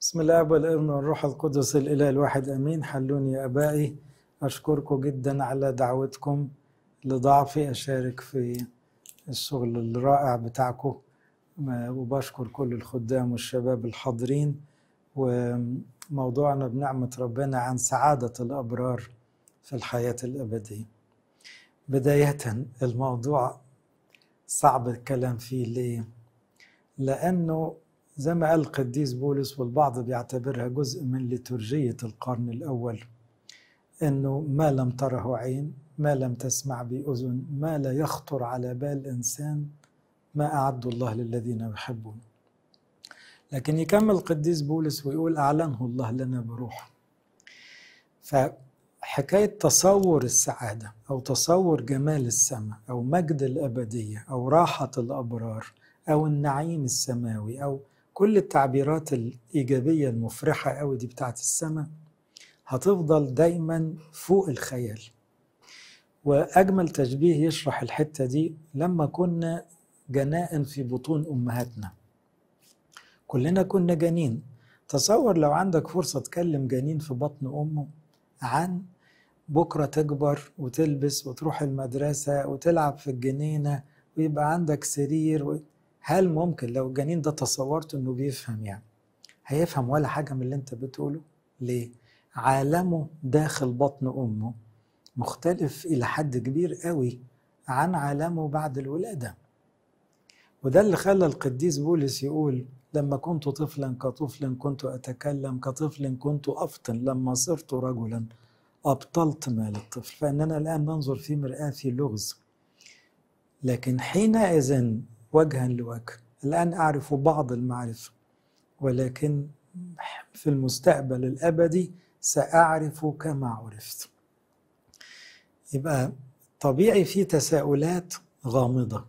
بسم الله والابن والروح القدس الإله الواحد أمين. حلوني يا أبائي. أشكركم جدا على دعوتكم لضعفي أشارك في الشغل الرائع بتاعكم. وبشكر كل الخدام والشباب الحاضرين. وموضوعنا بنعمة ربنا عن سعادة الأبرار في الحياة الأبدية. بداية الموضوع صعب الكلام فيه ليه؟ لأنه زي ما قال القديس بولس والبعض بيعتبرها جزء من ليتورجية القرن الأول إنه ما لم تره عين ما لم تسمع بأذن ما لا يخطر على بال إنسان ما أعد الله للذين يحبون. لكن يكمل القديس بولس ويقول أعلنه الله لنا بروحه فحكاية تصور السعادة أو تصور جمال السماء أو مجد الأبدية أو راحة الأبرار أو النعيم السماوي أو كل التعبيرات الإيجابية المفرحة أوي دي بتاعت السماء هتفضل دايما فوق الخيال وأجمل تشبيه يشرح الحتة دي لما كنا جناء في بطون أمهاتنا كلنا كنا جنين تصور لو عندك فرصة تكلم جنين في بطن أمه عن بكرة تكبر وتلبس وتروح المدرسة وتلعب في الجنينة ويبقى عندك سرير. هل ممكن لو الجنين ده تصورت إنه بيفهم يعني هيفهم ولا حاجة من اللي أنت بتقوله؟ ليه؟ عالمه داخل بطن أمه مختلف إلى حد كبير قوي عن عالمه بعد الولادة. وده اللي خلى القديس بولس يقول لما كنت طفلا كطفل كنت أتكلم كطفل كنت أفطن لما صرت رجلا أبطلت ما للطفل فإننا الآن ننظر في مرآة في لغز. لكن حينئذ وجها لوجه. الآن أعرف بعض المعرفة ولكن في المستقبل الأبدي سأعرف كما عرفت. يبقى طبيعي في تساؤلات غامضة.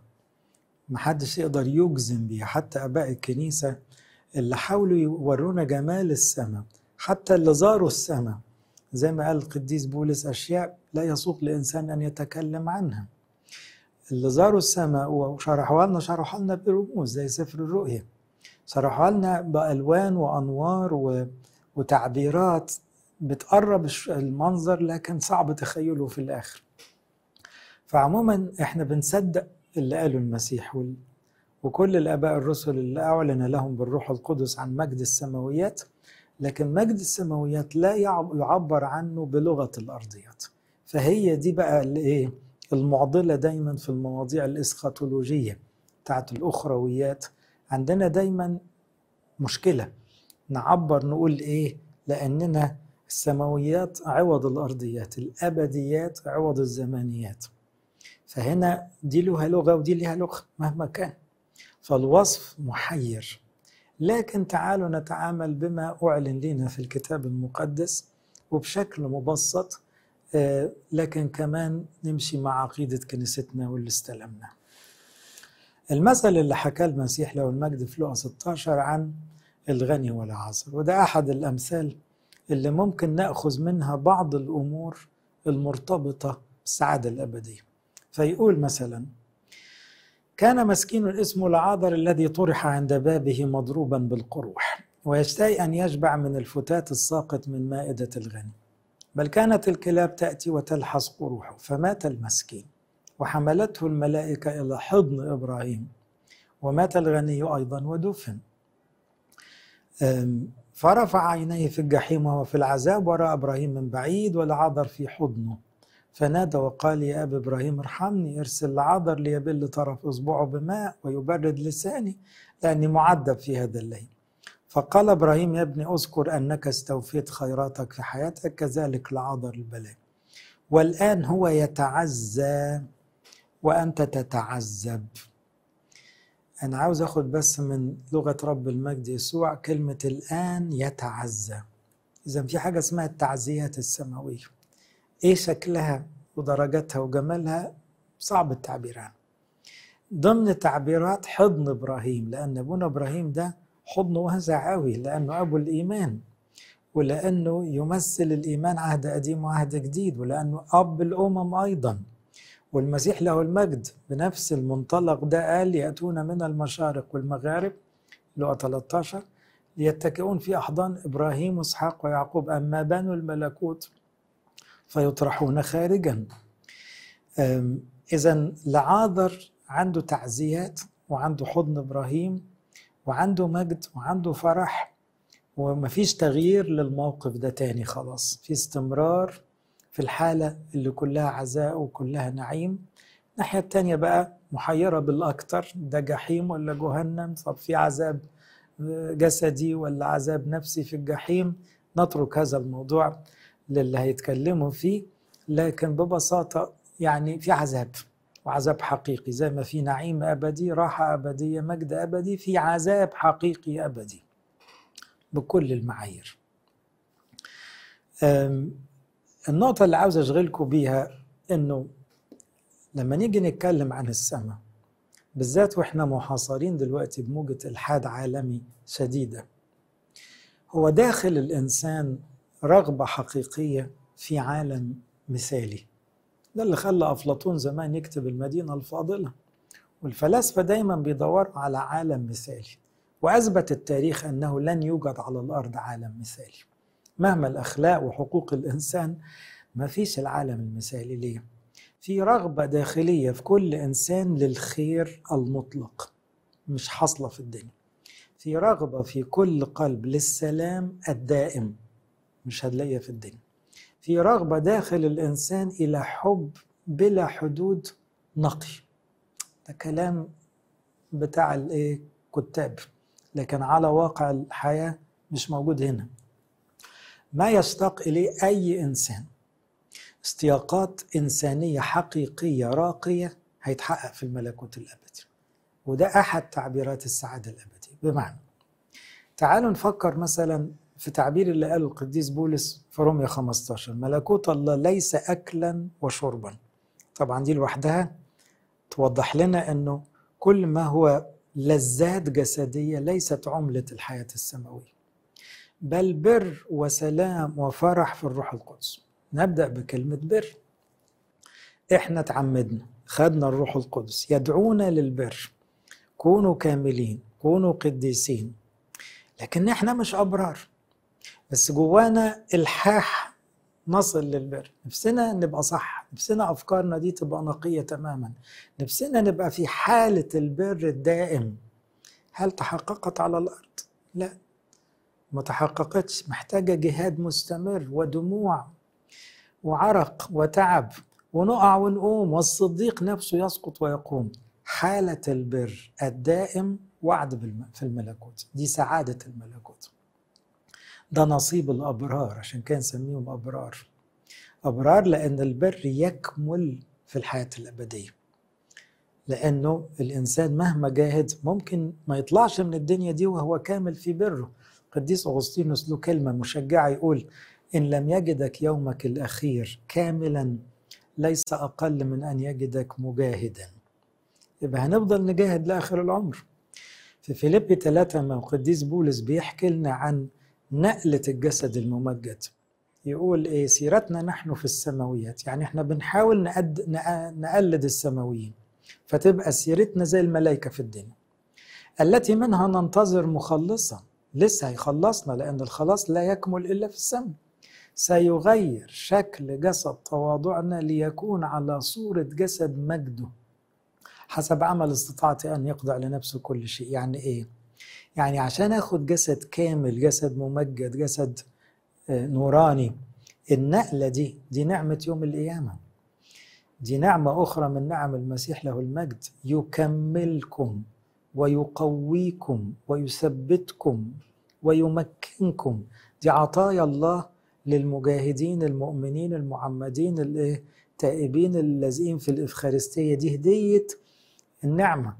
محدش يقدر يجزم بيها حتى أباء الكنيسة اللي حاولوا يورونا جمال السماء حتى اللي زاروا السماء. زي ما قال القديس بولس أشياء لا يسوق لإنسان أن يتكلم عنها. اللي زاروا السماء وشرحوا لنا شرحوا لنا برموز زي سفر الرؤيا شرحوا لنا بألوان وأنوار و... وتعبيرات بتقرب المنظر لكن صعب تخيله في الآخر. فعموما إحنا بنصدق اللي قاله المسيح وال... وكل الآباء الرسل اللي أعلن لهم بالروح القدس عن مجد السماويات لكن مجد السماويات لا يعبر عنه بلغة الأرضيات. فهي دي بقى الإيه المعضلة دايما في المواضيع الإسخاتولوجية بتاعت الأخرويات. عندنا دايما مشكلة. نعبر نقول إيه؟ لأننا السماويات عوض الأرضيات الأبديات عوض الزمانيات. فهنا دي لها لغة ودي لها لغة مهما كان. فالوصف محير. لكن تعالوا نتعامل بما أعلن لنا في الكتاب المقدس وبشكل مبسط لكن كمان نمشي مع عقيدة كنيستنا واللي استلمنا. المثل اللي حكاه المسيح له المجد في لقا 16 عن الغني والعازر وده أحد الأمثال اللي ممكن نأخذ منها بعض الأمور المرتبطة بالسعادة الأبدية. فيقول مثلا كان مسكين اسمه العاذر الذي طرح عند بابه مضروبا بالقروح ويشتهي أن يشبع من الفتات الساقط من مائدة الغني. بل كانت الكلاب تأتي وتلحس قروحه فمات المسكين وحملته الملائكة إلى حضن إبراهيم ومات الغني أيضا ودفن. فرفع عينيه في الجحيم وهو في العذاب ورأى إبراهيم من بعيد والعذر في حضنه. فنادى وقال يا أبي إبراهيم ارحمني ارسل العذر ليبل طرف إصبعه بماء ويبرد لساني لأني معذب في هذا الليل. فقال إبراهيم يا ابني أذكر أنك استوفيت خيراتك في حياتك كذلك لعذر البلاء. والآن هو يتعزى وأنت تتعذب. أنا عاوز أخد بس من لغة رب المجد يسوع كلمة الآن يتعزى. إذا في حاجة اسمها التعزيات السماوية. إيه شكلها ودرجاتها وجمالها؟ صعب التعبير عنها. ضمن تعبيرات حضن إبراهيم لأن ابونا إبراهيم ده حضنه واسع قوي لأنه أبو الإيمان ولأنه يمثل الإيمان عهد قديم وعهد جديد ولأنه أب الأمم أيضا. والمسيح له المجد بنفس المنطلق ده قال يأتون من المشارق والمغارب لقى 13 يتكئون في أحضان إبراهيم وإسحاق ويعقوب أما بنو الملكوت فيطرحون خارجا. إذا لعاذر عنده تعزيات وعنده حضن إبراهيم وعنده مجد وعنده فرح ومفيش تغيير للموقف ده تاني خلاص. في استمرار في الحالة اللي كلها عزاء وكلها نعيم. الناحية التانية بقى محيرة بالأكتر ده جحيم ولا جهنم؟ طب في عذاب جسدي ولا عذاب نفسي في الجحيم؟ نترك هذا الموضوع للي هيتكلموا فيه. لكن ببساطة يعني في عذاب. وعذاب حقيقي. زي ما في نعيم أبدي راحة أبدية مجد أبدي في عذاب حقيقي أبدي. بكل المعايير. النقطة اللي عاوز أشغلكم بيها إنه لما نيجي نتكلم عن السماء بالذات وإحنا محاصرين دلوقتي بموجة إلحاد عالمي شديدة هو داخل الإنسان رغبة حقيقية في عالم مثالي. ده اللي خلى أفلاطون زمان يكتب المدينة الفاضلة. والفلاسفة دايما بيدوروا على عالم مثالي وأثبت التاريخ أنه لن يوجد على الأرض عالم مثالي. مهما الأخلاق وحقوق الإنسان ما فيش العالم المثالي ليه. في رغبة داخلية في كل إنسان للخير المطلق مش حاصلة في الدنيا. في رغبة في كل قلب للسلام الدائم مش هتلاقيها في الدنيا. في رغبة داخل الإنسان إلى حب بلا حدود نقي. ده كلام بتاع الإيه؟ لكن على واقع الحياة مش موجود هنا. ما يشتاق إليه أي إنسان. استياقات إنسانية حقيقية راقية هيتحقق في الملكوت الأبدي. وده أحد تعبيرات السعادة الأبدية. بمعنى تعالوا نفكر مثلا في تعبير اللي قاله القديس بولس في روميا 15 ملكوت الله ليس أكلا وشربا. طبعا دي لوحدها توضح لنا أنه كل ما هو لذات جسدية ليست عملة الحياة السماوية بل بر وسلام وفرح في الروح القدس. نبدأ بكلمة بر. إحنا تعمدنا خدنا الروح القدس يدعونا للبر. كونوا كاملين كونوا قديسين. لكن إحنا مش أبرار. بس جوانا الحاح نصل للبر. نفسنا نبقى صح. نفسنا أفكارنا دي تبقى نقية تماما. نفسنا نبقى في حالة البر الدائم. هل تحققت على الأرض؟ لا. ما تحققتش. محتاجة جهاد مستمر ودموع وعرق وتعب ونقع ونقوم والصديق نفسه يسقط ويقوم. حالة البر الدائم وعد في الملكوت. دي سعادة الملكوت. ده نصيب الأبرار عشان كان نسميهم أبرار. أبرار لأن البر يكمل في الحياة الأبدية. لأنه الإنسان مهما جاهد ممكن ما يطلعش من الدنيا دي وهو كامل في بره. قديس أغسطينوس له كلمة مشجعة يقول إن لم يجدك يومك الأخير كاملا ليس أقل من أن يجدك مجاهدا. يبقى هنفضل نجاهد لآخر العمر. في فيليب ثلاثة ما القديس بولس بيحكي لنا عن نقلة الجسد الممجد. يقول إيه سيرتنا نحن في السماويات. يعني إحنا بنحاول نقد نقلد السماويين. فتبقى سيرتنا زي الملائكة في الدنيا. التي منها ننتظر مخلصا. لسه هيخلصنا لأن الخلاص لا يكمل إلا في السماء. سيغير شكل جسد تواضعنا ليكون على صورة جسد مجده. حسب عمل استطاعتي أن يخضع لنفسه كل شيء. يعني إيه؟ يعني عشان أخد جسد كامل جسد ممجد جسد آه، نوراني النقلة دي دي نعمة يوم القيامة. دي نعمة أخرى من نعم المسيح له المجد. يكملكم ويقويكم ويثبتكم ويمكنكم. دي عطايا الله للمجاهدين المؤمنين المعمدين التائبين اللازقين في الإفخارستية. دي هدية النعمة.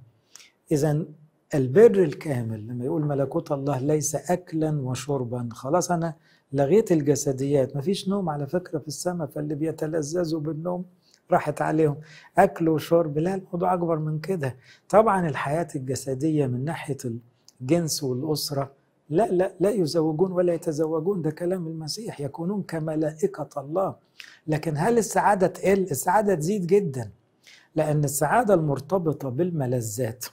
إذا البر الكامل لما يقول ملكوت الله ليس أكلا وشربا. خلاص أنا لغيت الجسديات مفيش نوم على فكرة في السماء فاللي بيتلذذوا بالنوم راحت عليهم. أكل وشرب لا الموضوع أكبر من كده. طبعا الحياة الجسدية من ناحية الجنس والأسرة لا لا لا يزوجون ولا يتزوجون ده كلام المسيح يكونون كملائكة الله. لكن هل السعادة تقل؟ السعادة تزيد جدا لأن السعادة المرتبطة بالملذات.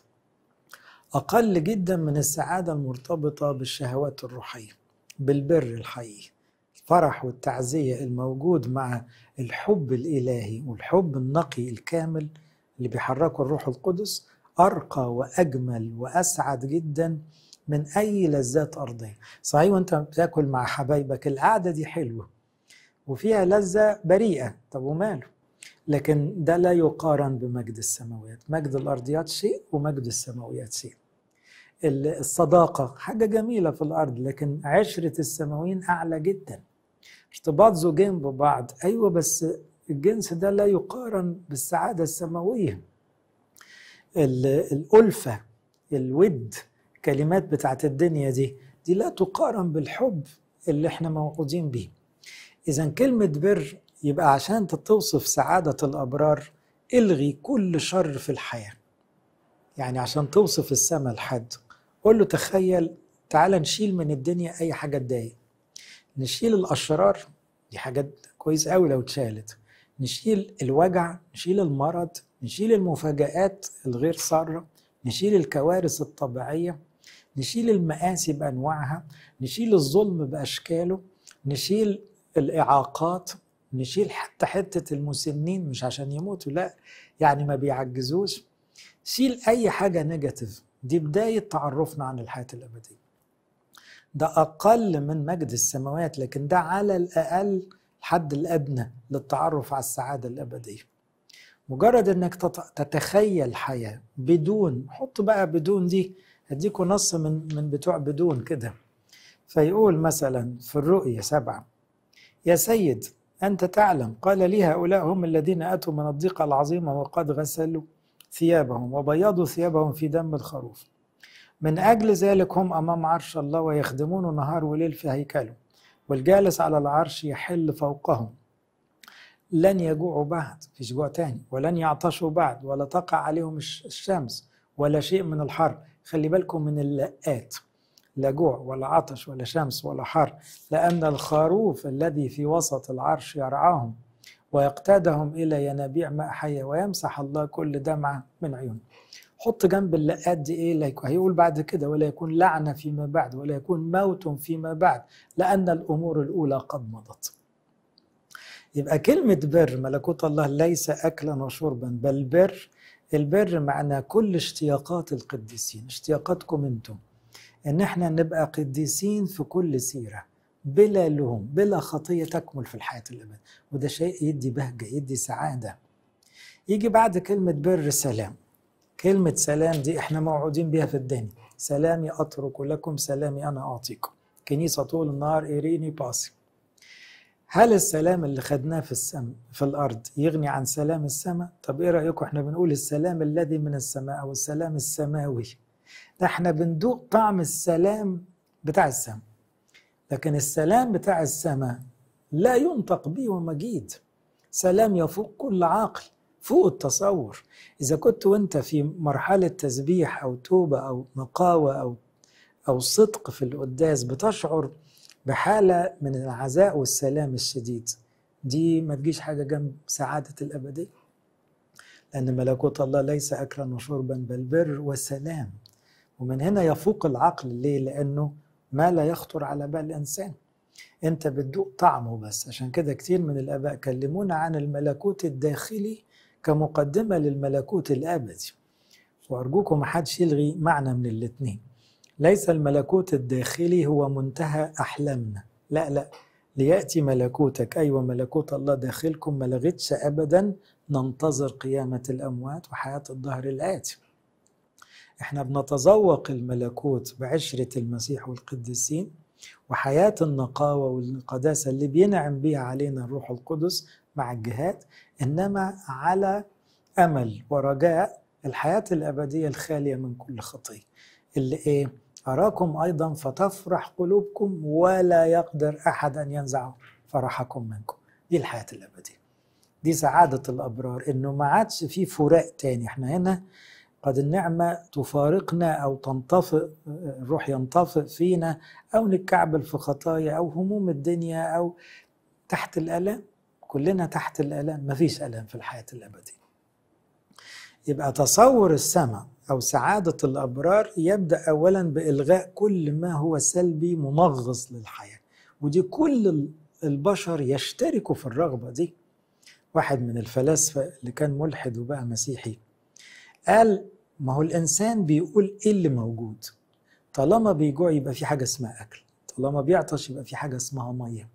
أقل جدا من السعادة المرتبطة بالشهوات الروحية بالبر الحقيقي الفرح والتعزية الموجود مع الحب الإلهي والحب النقي الكامل اللي بيحركه الروح القدس أرقى وأجمل وأسعد جدا من أي لذات أرضية. صحيح وأنت بتاكل مع حبايبك القعدة دي حلوة وفيها لذة بريئة طب وماله؟ لكن ده لا يقارن بمجد السماويات مجد الأرضيات شيء ومجد السماويات شيء. الصداقة حاجة جميلة في الأرض لكن عشرة السماويين أعلى جدا. ارتباط زوجين ببعض أيوة بس الجنس ده لا يقارن بالسعادة السماوية. الألفة الود كلمات بتاعت الدنيا دي دي لا تقارن بالحب اللي إحنا موعودين بيه. إذا كلمة بر يبقى عشان توصف سعادة الأبرار إلغي كل شر في الحياة. يعني عشان توصف السماء لحد. قول له تخيل تعال نشيل من الدنيا أي حاجة تضايق. نشيل الأشرار دي حاجات كويس قوي لو اتشالت. نشيل الوجع نشيل المرض نشيل المفاجآت الغير سارة نشيل الكوارث الطبيعية نشيل المآسي بأنواعها نشيل الظلم بأشكاله نشيل الإعاقات نشيل حتى حتة المسنين مش عشان يموتوا لا يعني ما بيعجزوش. شيل أي حاجة نيجاتيف. دي بداية تعرفنا عن الحياة الأبدية. ده أقل من مجد السماوات لكن ده على الأقل الحد الأدنى للتعرف على السعادة الأبدية. مجرد إنك تتخيل حياة بدون حط بقى بدون دي هديكوا نص من من بتوع بدون كده. فيقول مثلا في الرؤية سبعة يا سيد أنت تعلم قال لي هؤلاء هم الذين أتوا من الضيقة العظيمة وقد غسلوا ثيابهم وبيضوا ثيابهم في دم الخروف. من أجل ذلك هم أمام عرش الله ويخدمون نهار وليل في هيكله والجالس على العرش يحل فوقهم. لن يجوعوا بعد فيش جوع تاني ولن يعطشوا بعد ولا تقع عليهم الشمس ولا شيء من الحر. خلي بالكم من اللقات لا جوع ولا عطش ولا شمس ولا حر لأن الخروف الذي في وسط العرش يرعاهم. ويقتادهم إلى ينابيع ماء حية ويمسح الله كل دمعة من عيون. حط جنب اللقات دي إيه هيقول بعد كده ولا يكون لعنة فيما بعد ولا يكون موت فيما بعد لأن الأمور الأولى قد مضت. يبقى كلمة بر ملكوت الله ليس أكلا وشربا بل بر. البر معنى كل اشتياقات القديسين اشتياقاتكم أنتم. إن إحنا نبقى قديسين في كل سيرة. بلا لوم بلا خطية تكمل في الحياة الأبد. وده شيء يدي بهجة يدي سعادة. يجي بعد كلمة بر سلام. كلمة سلام دي إحنا موعودين بيها في الدنيا. سلامي أترك لكم سلامي أنا أعطيكم. كنيسة طول النهار إيريني باسي. هل السلام اللي خدناه في السماء في الأرض يغني عن سلام السماء؟ طب إيه رأيكم؟ إحنا بنقول السلام الذي من السماء أو السلام السماوي. ده إحنا بندوق طعم السلام بتاع السماء. لكن السلام بتاع السماء لا ينطق به ومجيد سلام يفوق كل عقل فوق التصور. إذا كنت وأنت في مرحلة تسبيح أو توبة أو نقاوه أو أو صدق في القداس بتشعر بحالة من العزاء والسلام الشديد. دي ما تجيش حاجة جنب سعادة الأبدية. لأن ملكوت الله ليس أكلا وشربا بل بر وسلام. ومن هنا يفوق العقل. ليه؟ لأنه ما لا يخطر على بال الإنسان. أنت بتدوق طعمه بس. عشان كده كتير من الآباء كلمونا عن الملكوت الداخلي كمقدمة للملكوت الأبدي. وأرجوكم ما حدش يلغي معنى من الاتنين. ليس الملكوت الداخلي هو منتهى أحلامنا. لا لا. ليأتي ملكوتك. أيوة ملكوت الله داخلكم. ما لغتش أبدا. ننتظر قيامة الأموات وحياة الظهر الآتي. إحنا بنتذوق الملكوت بعشرة المسيح والقديسين وحياة النقاوة والقداسة اللي بينعم بيها علينا الروح القدس مع الجهاد إنما على أمل ورجاء الحياة الأبدية الخالية من كل خطية. اللي إيه أراكم أيضا فتفرح قلوبكم ولا يقدر أحد أن ينزع فرحكم منكم. دي الحياة الأبدية. دي سعادة الأبرار إنه ما عادش في فراق تاني. إحنا هنا قد النعمة تفارقنا أو تنطفئ الروح ينطفئ فينا أو نتكعبل في خطايا أو هموم الدنيا أو تحت الآلام كلنا تحت الآلام مفيش آلام في الحياة الأبدية. يبقى تصور السماء أو سعادة الأبرار يبدأ أولا بإلغاء كل ما هو سلبي منغص للحياة. ودي كل البشر يشتركوا في الرغبة دي. واحد من الفلاسفة اللي كان ملحد وبقى مسيحي قال ما هو الإنسان بيقول إيه اللي موجود؟ طالما بيجوع يبقى في حاجة اسمها أكل طالما بيعطش يبقى في حاجة اسمها مية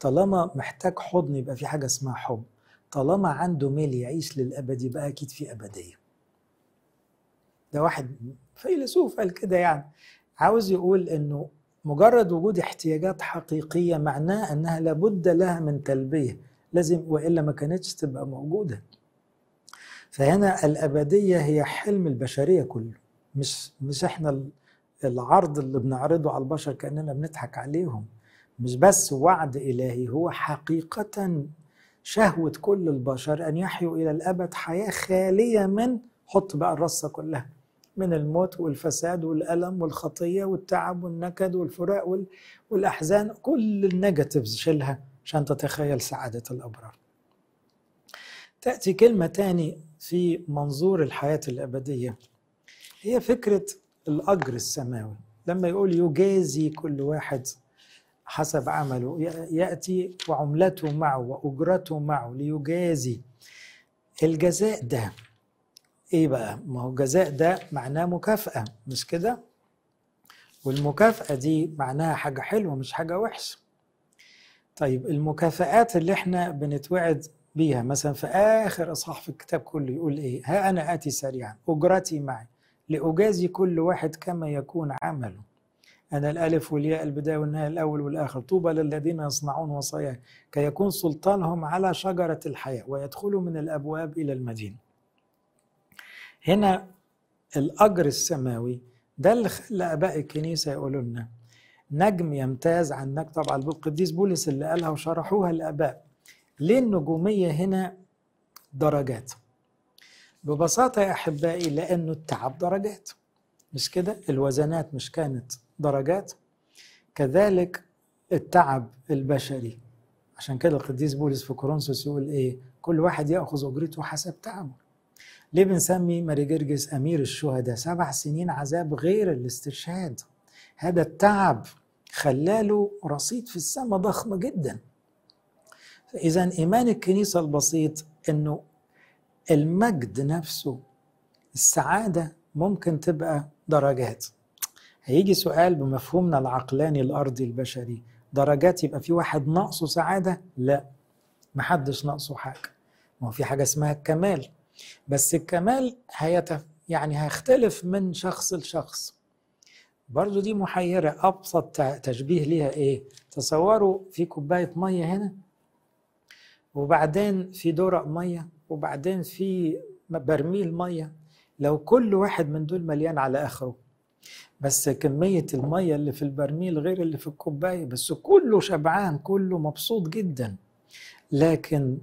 طالما محتاج حضن يبقى في حاجة اسمها حب طالما عنده ميل يعيش للأبد يبقى أكيد في أبدية. ده واحد فيلسوف قال كده يعني. عاوز يقول إنه مجرد وجود احتياجات حقيقية معناه أنها لابد لها من تلبية لازم وإلا ما كانتش تبقى موجودة. فهنا الأبدية هي حلم البشرية كله مش مش إحنا العرض اللي بنعرضه على البشر كأننا بنضحك عليهم. مش بس وعد إلهي هو حقيقة شهوة كل البشر أن يحيوا إلى الأبد حياة خالية من حط بقى الرصة كلها من الموت والفساد والألم والخطية والتعب والنكد والفراق والأحزان كل النيجاتيفز شيلها عشان تتخيل سعادة الأبرار. تأتي كلمة تاني في منظور الحياة الأبدية. هي فكرة الأجر السماوي. لما يقول يجازي كل واحد حسب عمله يأتي وعملته معه وأجرته معه ليجازي. الجزاء ده إيه بقى؟ ما هو الجزاء ده معناه مكافأة مش كده؟ والمكافأة دي معناها حاجة حلوة مش حاجة وحشة. طيب المكافآت اللي إحنا بنتوعد بيها مثلا في آخر إصحاح في الكتاب كله يقول إيه؟ ها أنا آتي سريعا أجرتي معي لأجازي كل واحد كما يكون عمله. أنا الألف والياء البداية والنهاية الأول والآخر. طوبى للذين يصنعون وصاياي كي يكون سلطانهم على شجرة الحياة ويدخلوا من الأبواب إلى المدينة. هنا الأجر السماوي ده اللي خلى آباء الكنيسة يقولوا لنا نجم يمتاز عن نجم. طبعا القديس بولس اللي قالها وشرحوها الآباء ليه النجومية هنا درجات. ببساطة يا أحبائي لأنه التعب درجات. مش كده؟ الوزنات مش كانت درجات. كذلك التعب البشري. عشان كده القديس بولس في كورنثوس يقول إيه؟ كل واحد يأخذ أجرته حسب تعبه. ليه بنسمي ماري جرجس أمير الشهداء؟ سبع سنين عذاب غير الاستشهاد هذا التعب خلاله رصيد في السماء ضخم جدا. اذا إيمان الكنيسة البسيط إنه المجد نفسه السعادة ممكن تبقى درجات. هيجي سؤال بمفهومنا العقلاني الأرضي البشري درجات يبقى في واحد ناقصه سعادة؟ لا محدش ناقصه حاجة. ما في حاجة اسمها الكمال. بس الكمال هيتف يعني هيختلف من شخص لشخص. برضو دي محيرة أبسط تشبيه ليها إيه؟ تصوروا في كوباية مية هنا وبعدين في درق مية وبعدين في برميل مية. لو كل واحد من دول مليان على آخره. بس كمية المية اللي في البرميل غير اللي في الكوباية بس كله شبعان كله مبسوط جدا. لكن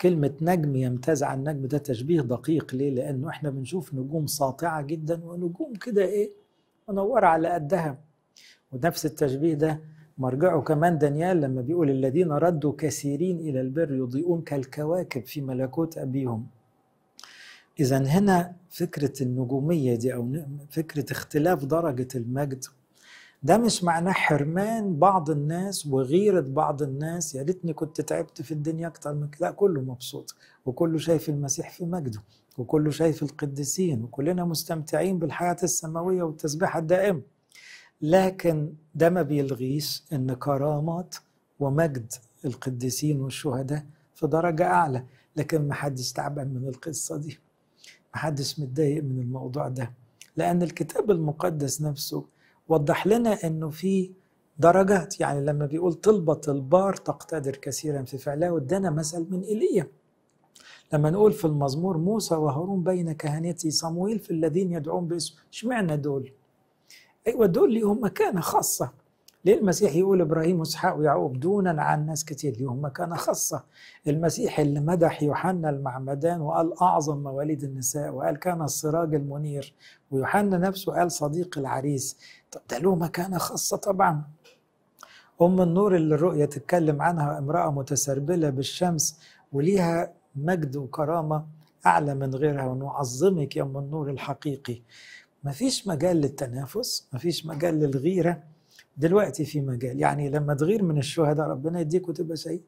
كلمة نجم يمتاز عن نجم ده تشبيه دقيق. ليه؟ لأنه إحنا بنشوف نجوم ساطعة جدا ونجوم كده إيه منورة على قدها. ونفس التشبيه ده مرجعه كمان دانيال لما بيقول الذين ردوا كثيرين إلى البر يضيئون كالكواكب في ملكوت أبيهم. إذا هنا فكرة النجومية دي أو فكرة اختلاف درجة المجد ده مش معناه حرمان بعض الناس وغيرة بعض الناس. يا ريتني كنت تعبت في الدنيا أكتر من كده. كله مبسوط وكله شايف المسيح في مجده وكله شايف القديسين وكلنا مستمتعين بالحياة السماوية والتسبيحة الدائمة. لكن ده ما بيلغيش إن كرامات ومجد القديسين والشهداء في درجة أعلى. لكن ما حدش تعبان من القصة دي. ما حدش متضايق من الموضوع ده. لأن الكتاب المقدس نفسه وضح لنا إنه في درجات. يعني لما بيقول طلبة البار تقتدر كثيرا في فعلها وادانا مثل من إيليا. لما نقول في المزمور موسى وهارون بين كهنتي صمويل في الذين يدعون باسمه. اشمعنى دول؟ أيوه دول ليهم مكانة خاصة. ليه المسيح يقول إبراهيم وإسحاق ويعقوب دونا عن ناس كتير ليهم مكانة خاصة. المسيح اللي مدح يوحنا المعمدان وقال أعظم مواليد النساء وقال كان السراج المنير ويوحنا نفسه قال صديق العريس. طب ده له مكانة خاصة طبعا. أم النور اللي الرؤيه تتكلم عنها امرأة متسربلة بالشمس وليها مجد وكرامة أعلى من غيرها ونعظمك يا أم النور الحقيقي. مفيش مجال للتنافس مفيش مجال للغيرة. دلوقتي في مجال يعني لما تغير من الشهداء ربنا يديك وتبقى شهيد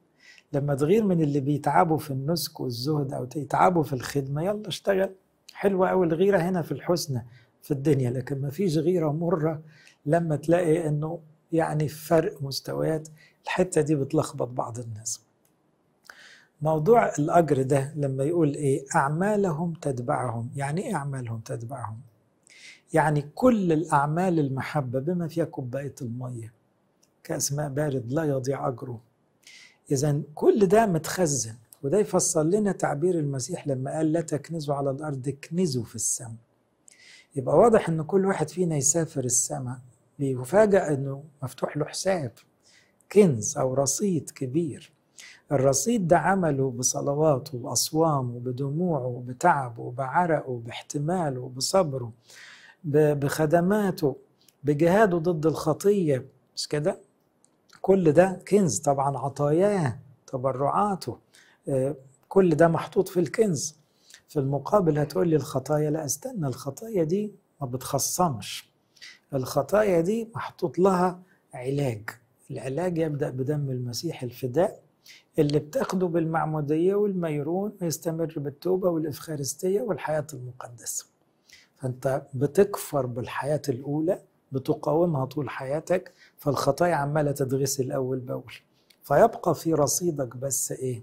لما تغير من اللي بيتعبوا في النسك والزهد أو يتعبوا في الخدمة يلا اشتغل. حلوة قوي الغيرة هنا في الحسنى في الدنيا. لكن ما فيش غيرة مرة لما تلاقي إنه يعني فرق مستويات. الحتة دي بتلخبط بعض الناس. موضوع الأجر ده لما يقول إيه؟ أعمالهم تتبعهم. يعني إيه أعمالهم تتبعهم؟ يعني كل الأعمال المحبة بما فيها كوباية المية كاس ماء بارد لا يضيع أجره. اذا كل ده متخزن وده يفسر لنا تعبير المسيح لما قال لا تكنزوا على الأرض اكنزوا في السماء. يبقى واضح إن كل واحد فينا يسافر السماء. بيفاجأ إنه مفتوح له حساب كنز أو رصيد كبير. الرصيد ده عمله بصلواته وبأصوامه بدموعه بتعبه بعرقه باحتماله بصبره. بخدماته بجهاده ضد الخطية. مش كده؟ كل ده كنز طبعا عطاياه تبرعاته. آه، كل ده محطوط في الكنز. في المقابل هتقول لي الخطايا لا استنى الخطايا دي ما بتخصمش. الخطايا دي محطوط لها علاج. العلاج يبدأ بدم المسيح الفداء اللي بتاخده بالمعمودية والميرون ويستمر بالتوبة والإفخارستية والحياة المقدسة. فأنت بتكفر بالحياة الأولى بتقاومها طول حياتك فالخطايا عمالة تتغسل أول بأول. فيبقى في رصيدك بس إيه؟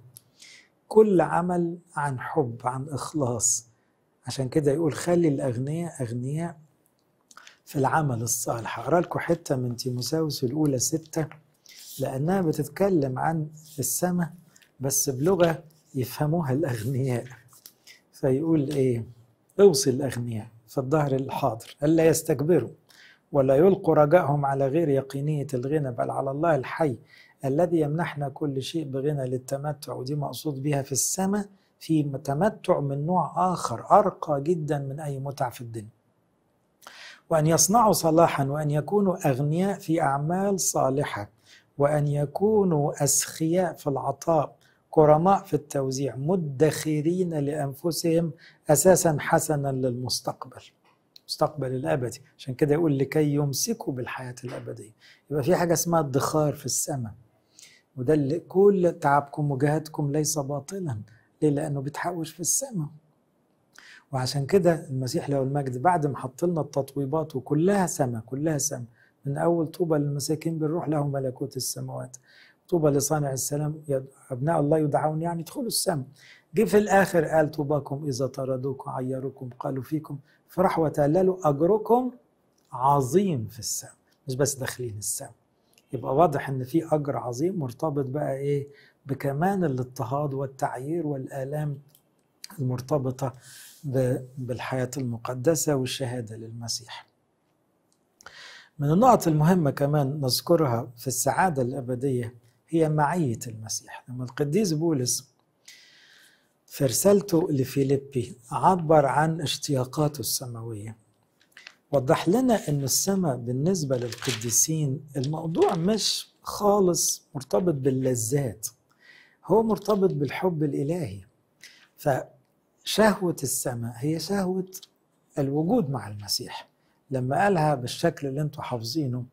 كل عمل عن حب عن إخلاص. عشان كده يقول خلي الأغنياء أغنياء في العمل الصالح. أقرأ لكم حتة من تيموساوس الأولى ستة لأنها بتتكلم عن السماء بس بلغة يفهموها الأغنياء. فيقول إيه؟ أوصي الأغنياء. في الظهر الحاضر ألا يستكبروا ولا يلقوا رجائهم على غير يقينية الغنى بل على الله الحي الذي يمنحنا كل شيء بغنى للتمتع ودي مقصود بها في السماء في تمتع من نوع آخر أرقى جدا من أي متع في الدنيا. وأن يصنعوا صلاحا وأن يكونوا أغنياء في أعمال صالحة وأن يكونوا أسخياء في العطاء كرماء في التوزيع مدخرين لأنفسهم أساسا حسنا للمستقبل المستقبل الأبدي. عشان كده يقول لكي يمسكوا بالحياة الأبدية. يبقى في حاجة اسمها الدخار في السماء. وده اللي كل تعبكم وجهادكم ليس باطلا. ليه؟ لأنه بيتحوش في السماء. وعشان كده المسيح له المجد بعد ما حط لنا التطويبات وكلها سماء كلها سماء. من أول طوبى للمساكين بالروح لهم ملكوت السماوات. طوبى لصانع السلام أبناء الله يدعون يعني ادخلوا السماء جه في الآخر قال طوباكم إذا طردوكم عيروكم قالوا فيكم. فرح وتهللوا أجركم عظيم في السماء مش بس داخلين السماء يبقى واضح إن في أجر عظيم مرتبط بقى إيه؟ بكمان الاضطهاد والتعيير والآلام المرتبطة بالحياة المقدسة والشهادة للمسيح. من النقط المهمة كمان نذكرها في السعادة الأبدية هي معية المسيح. لما القديس بولس في رسالته لفيليبي عبر عن اشتياقاته السماوية وضح لنا أن السماء بالنسبة للقديسين الموضوع مش خالص مرتبط باللذات هو مرتبط بالحب الإلهي. فشهوة السماء هي شهوة الوجود مع المسيح. لما قالها بالشكل اللي أنتم حافظينه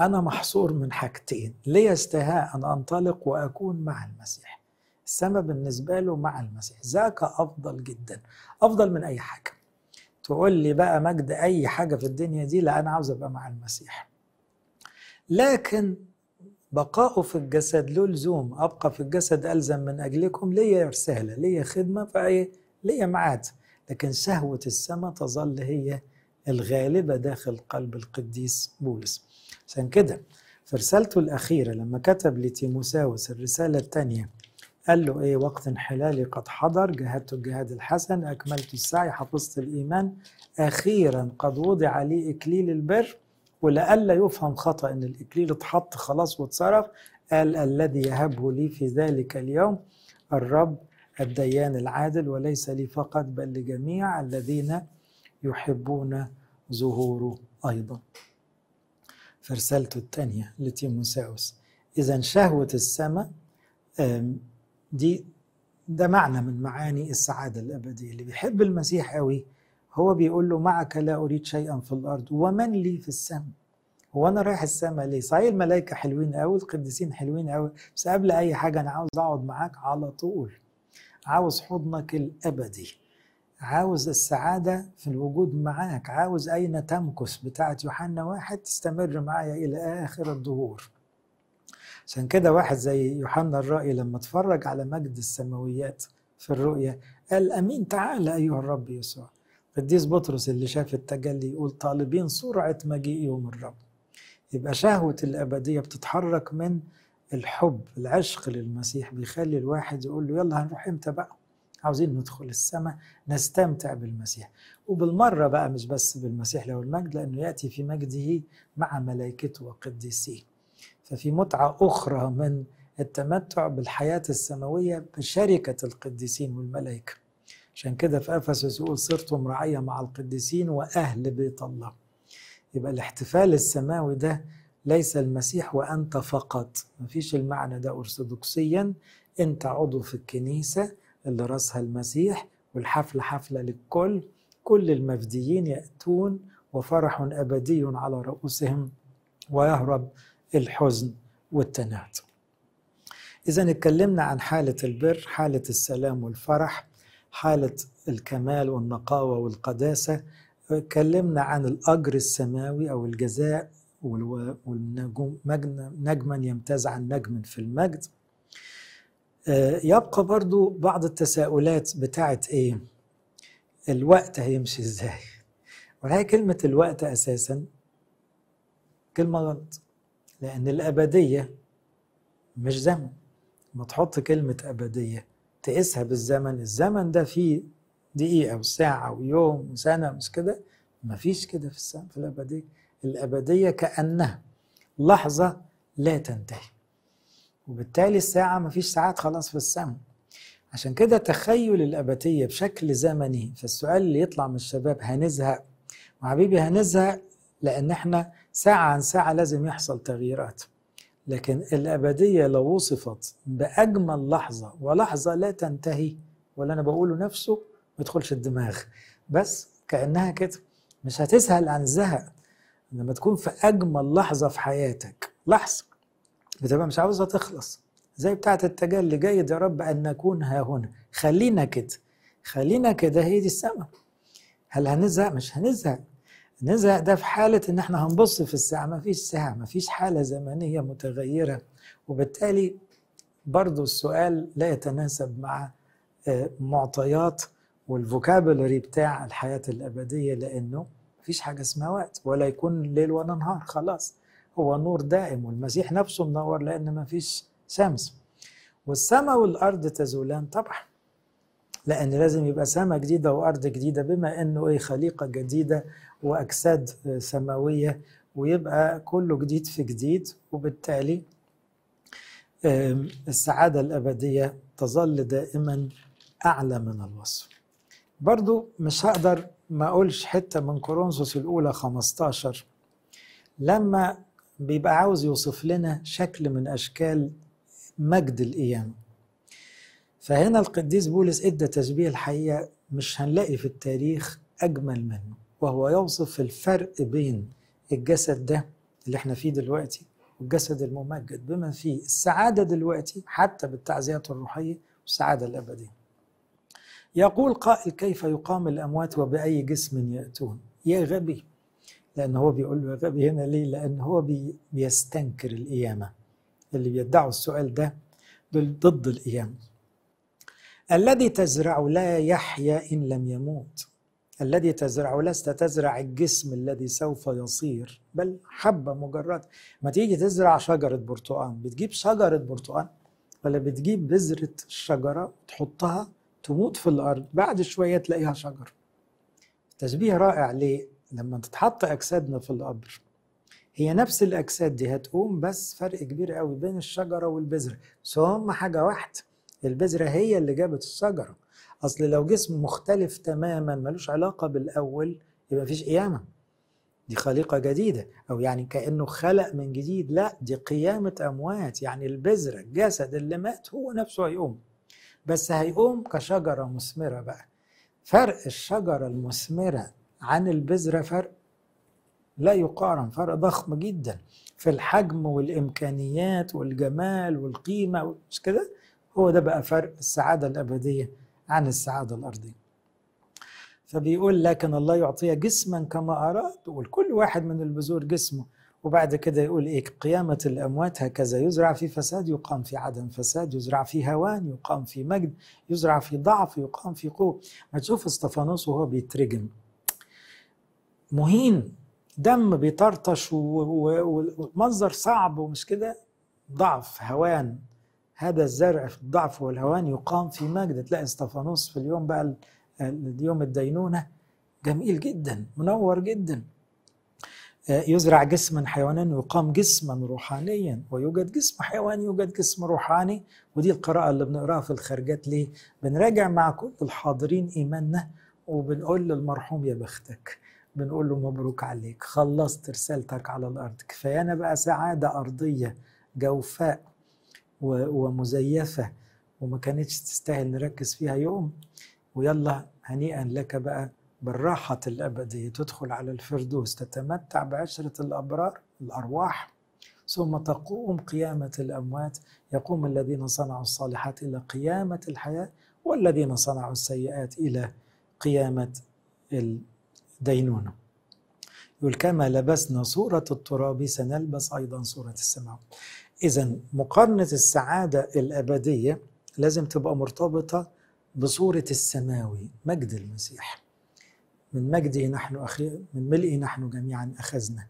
أنا محصور من حاجتين لي استهاء أن أنطلق وأكون مع المسيح. السماء بالنسبة له مع المسيح. ذاك أفضل جدا أفضل من أي حاجة. تقول لي بقى مجد أي حاجة في الدنيا دي لا أنا عاوز أبقى مع المسيح. لكن بقاؤه في الجسد له لزوم. أبقى في الجسد ألزم من أجلكم ليا رسالة ليا خدمة فأي ليا معاد لكن شهوة السماء تظل هي الغالبة داخل قلب القديس بولس. عشان كده. في رسالته الأخيرة لما كتب لتيموساوس الرسالة الثانية قال له إيه وقت انحلالي قد حضر جهدت الجهاد الحسن أكملت السعي حفظت الإيمان أخيرا قد وضع لي إكليل البر ولئلا يفهم خطأ إن الإكليل اتحط خلاص واتصرف قال الذي يهبه لي في ذلك اليوم الرب الديان العادل وليس لي فقط بل لجميع الذين يحبون ظهوره أيضا. في رسالته الثانية لتيموساوس اذا شهوة السماء دي ده معنى من معاني السعادة الأبدية. اللي بيحب المسيح قوي هو بيقول له معك لا أريد شيئا في الأرض ومن لي في السماء هو أنا رايح السماء ليه؟ صحيح الملائكة حلوين قوي القديسين حلوين قوي بس قبل أي حاجة أنا عاوز أقعد معاك على طول. عاوز حضنك الأبدي. عاوز السعادة في الوجود معاك. عاوز أين تمكث؟ بتاعت يوحنا واحد. تستمر معايا إلى آخر الدهور. عشان كده واحد زي يوحنا الرائي لما اتفرج على مجد السماويات في الرؤية قال أمين تعالى أيها الرب يسوع. قديس بطرس اللي شاف التجلي يقول طالبين سرعة مجيء يوم الرب. يبقى شهوة الأبدية بتتحرك من الحب العشق للمسيح. بيخلي الواحد يقول له يلا هنروح إمتى بقى؟ عاوزين ندخل السماء نستمتع بالمسيح. وبالمرة بقى مش بس بالمسيح له المجد لأنه يأتي في مجده مع ملائكته وقديسيه. ففي متعة أخرى من التمتع بالحياة السماوية بشركة القديسين والملائكة. عشان كده في أفسس يقول صرتم رعية مع القديسين وأهل بيت الله. يبقى الاحتفال السماوي ده ليس المسيح وأنت فقط. مفيش المعنى ده أرثوذكسيا. أنت عضو في الكنيسة اللي رأسها المسيح والحفلة حفلة للكل كل المفديين يأتون وفرح أبدي على رؤوسهم ويهرب الحزن والتناد إذا اتكلمنا عن حالة البر حالة السلام والفرح حالة الكمال والنقاوة والقداسة اتكلمنا عن الأجر السماوي أو الجزاء والنجم نجما يمتاز عن نجم في المجد. يبقى برضو بعض التساؤلات بتاعت إيه؟ الوقت هيمشي إزاي؟ وهي كلمة الوقت أساسا كلمة غلط لأن الأبدية مش زمن. ما تحط كلمة أبدية تقيسها بالزمن الزمن ده فيه دقيقة وساعة ويوم وسنة مش كده؟ مفيش كده في في الأبدية. الأبدية كأنها لحظة لا تنتهي. وبالتالي الساعة مفيش ساعات خلاص في السماء عشان كده تخيل الأبدية بشكل زمني فالسؤال اللي يطلع من الشباب هنزهق. وحبيبي هنزهق لأن إحنا ساعة عن ساعة لازم يحصل تغييرات. لكن الأبدية لو وصفت بأجمل لحظة ولحظة لا تنتهي ولا أنا بقوله نفسه ما يدخلش الدماغ. بس كأنها كده. مش هتسهل عن الزهق لما تكون في أجمل لحظة في حياتك. لحظة. بتبقى مش عاوزة تخلص. زي بتاعة التجلي جيد يا رب أن نكون ها هنا. خلينا كده خلينا كده هي دي السماء. هل هنزهق؟ مش هنزهق. نزهق ده في حالة إن إحنا هنبص في الساعة. ما فيش ساعة. ما فيش حالة زمنية متغيرة. وبالتالي برضو السؤال لا يتناسب مع معطيات والفوكابولري بتاع الحياة الأبدية لأنه مفيش حاجة اسمها وقت ولا يكون ليل ولا نهار. خلاص. هو نور دائم والمسيح نفسه منور لأن مفيش شمس والسماء والأرض تزولان طبعا لأن لازم يبقى سماء جديدة وأرض جديدة بما إنه إيه خليقة جديدة وأجساد سماوية ويبقى كله جديد في جديد. وبالتالي السعادة الأبدية تظل دائما أعلى من الوصف. برضو مش هقدر ما أقولش حتة من كورنثوس الأولى 15 لما بيبقى عاوز يوصف لنا شكل من أشكال مجد القيامة فهنا القديس بولس إدى تشبيه الحقيقة مش هنلاقي في التاريخ أجمل منه وهو يوصف الفرق بين الجسد ده اللي إحنا فيه دلوقتي والجسد الممجد بما فيه السعادة دلوقتي حتى بالتعزيات الروحية والسعادة الأبدية. يقول قائل كيف يقام الأموات وبأي جسم يأتون؟ يا غبي. لأن هو بيقول له غبي هنا ليه؟ لأن هو بي بيستنكر القيامة. اللي بيدعوا السؤال ده دول ضد القيامة. الذي تزرع لا يحيا إن لم يموت. الذي تزرع لست تزرع الجسم الذي سوف يصير بل حبة مجرد. ما تيجي تزرع شجرة برتقال بتجيب شجرة برتقال ولا بتجيب بذرة الشجرة تحطها تموت في الأرض بعد شوية تلاقيها شجر. تشبيه رائع ليه؟ لما تتحط أجسادنا في القبر هي نفس الأجساد دي هتقوم بس فرق كبير قوي بين الشجرة والبذرة بس هم حاجة واحدة البذرة هي اللي جابت الشجرة. أصل لو جسم مختلف تماما ملوش علاقة بالأول يبقى مفيش قيامة. دي خليقة جديدة. أو يعني كأنه خلق من جديد. لا دي قيامة أموات. يعني البذرة الجسد اللي مات هو نفسه هيقوم. بس هيقوم كشجرة مثمرة بقى. فرق الشجرة المثمرة عن البذرة فرق. لا يقارن فرق ضخم جدا في الحجم والإمكانيات والجمال والقيمة مش كده؟ هو ده بقى فرق السعادة الأبدية عن السعادة الأرضية. فبيقول لكن الله يعطيها جسما كما أراد ولكل واحد من البذور جسمه. وبعد كده يقول إيه؟ قيامة الأموات هكذا يزرع في فساد يقام في عدم فساد يزرع في هوان يقام في مجد يزرع في ضعف يقام في قوة. ما تشوف استفانوس وهو بيترجم. مهين دم بيطرطش ومنظر صعب ومش كده ضعف هوان. هذا الزرع في الضعف والهوان يقام في مجد تلاقي إستفانوس في اليوم بقى اليوم الدينونة جميل جدا منور جدا. يزرع جسما حيوانيا ويقام جسما روحانيا. ويوجد جسم حيواني يوجد جسم روحاني. ودي القراءة اللي بنقراها في الخارجات. ليه؟ بنراجع مع كل الحاضرين إيماننا وبنقول للمرحوم يا بختك. بنقول له مبروك عليك خلصت رسالتك على الأرض. كفايانا بقى سعادة أرضية جوفاء ومزيفة وما كانتش تستاهل نركز فيها يوم. ويلا هنيئا لك بقى بالراحة الأبدية تدخل على الفردوس تتمتع بعشرة الأبرار الأرواح. ثم تقوم قيامة الأموات. يقوم الذين صنعوا الصالحات إلى قيامة الحياة والذين صنعوا السيئات إلى قيامة الدينونة يقول كما لبسنا صورة التراب سنلبس أيضا صورة السماء. إذا مقارنة السعادة الأبدية لازم تبقى مرتبطة بصورة السماوي مجد المسيح. من مجده نحن أخي من ملئه نحن جميعا أخذنا.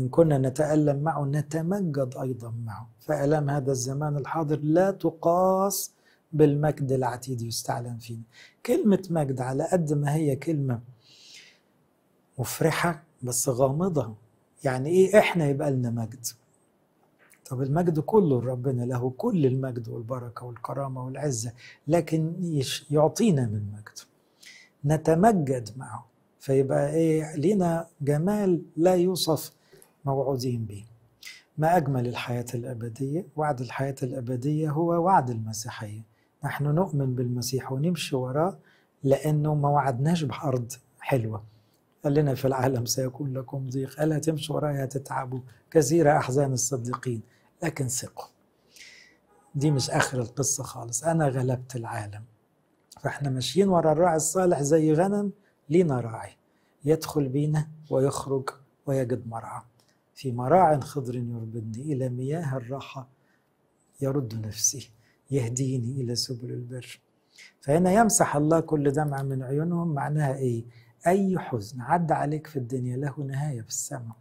إن كنا نتألم معه نتمجد أيضا معه. فألام هذا الزمان الحاضر لا تقاس بالمجد العتيد يستعلن فينا. كلمة مجد على قد ما هي كلمة مفرحة بس غامضة. يعني إيه إحنا يبقى لنا مجد؟ طب المجد كله ربنا له كل المجد والبركة والكرامة والعزة لكن يعطينا من مجد. نتمجد معه. فيبقى إيه لنا جمال لا يوصف موعودين به. ما أجمل الحياة الأبدية وعد الحياة الأبدية هو وعد المسيحية. نحن نؤمن بالمسيح ونمشي وراه لأنه ما وعدناش بأرض حلوة. قال لنا في العالم سيكون لكم ضيق. ألا تمشوا ورايا تتعبوا. كثيرة أحزان الصديقين. لكن ثقوا. دي مش آخر القصة خالص. أنا غلبت العالم. فإحنا ماشيين ورا الراعي الصالح زي غنم لينا راعي. يدخل بينا ويخرج ويجد مرعى. في مراع خضر يربدني. إلى مياه الراحة يرد نفسي. يهديني إلى سبل البر. فهنا يمسح الله كل دمع من عيونهم. معناها إيه؟ أي حزن عدى عليك في الدنيا له نهاية في السماء.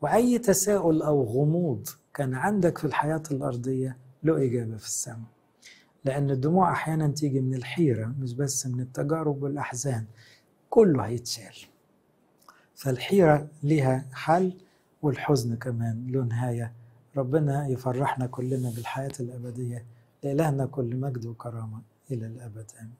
وأي تساؤل أو غموض كان عندك في الحياة الأرضية له إجابة في السماء. لأن الدموع أحيانا تيجي من الحيرة مش بس من التجارب والأحزان كله هيتشال. فالحيرة لها حل والحزن كمان له نهاية. ربنا يفرحنا كلنا بالحياة الأبدية لإلهنا كل مجد وكرامة إلى الأبد. آمين.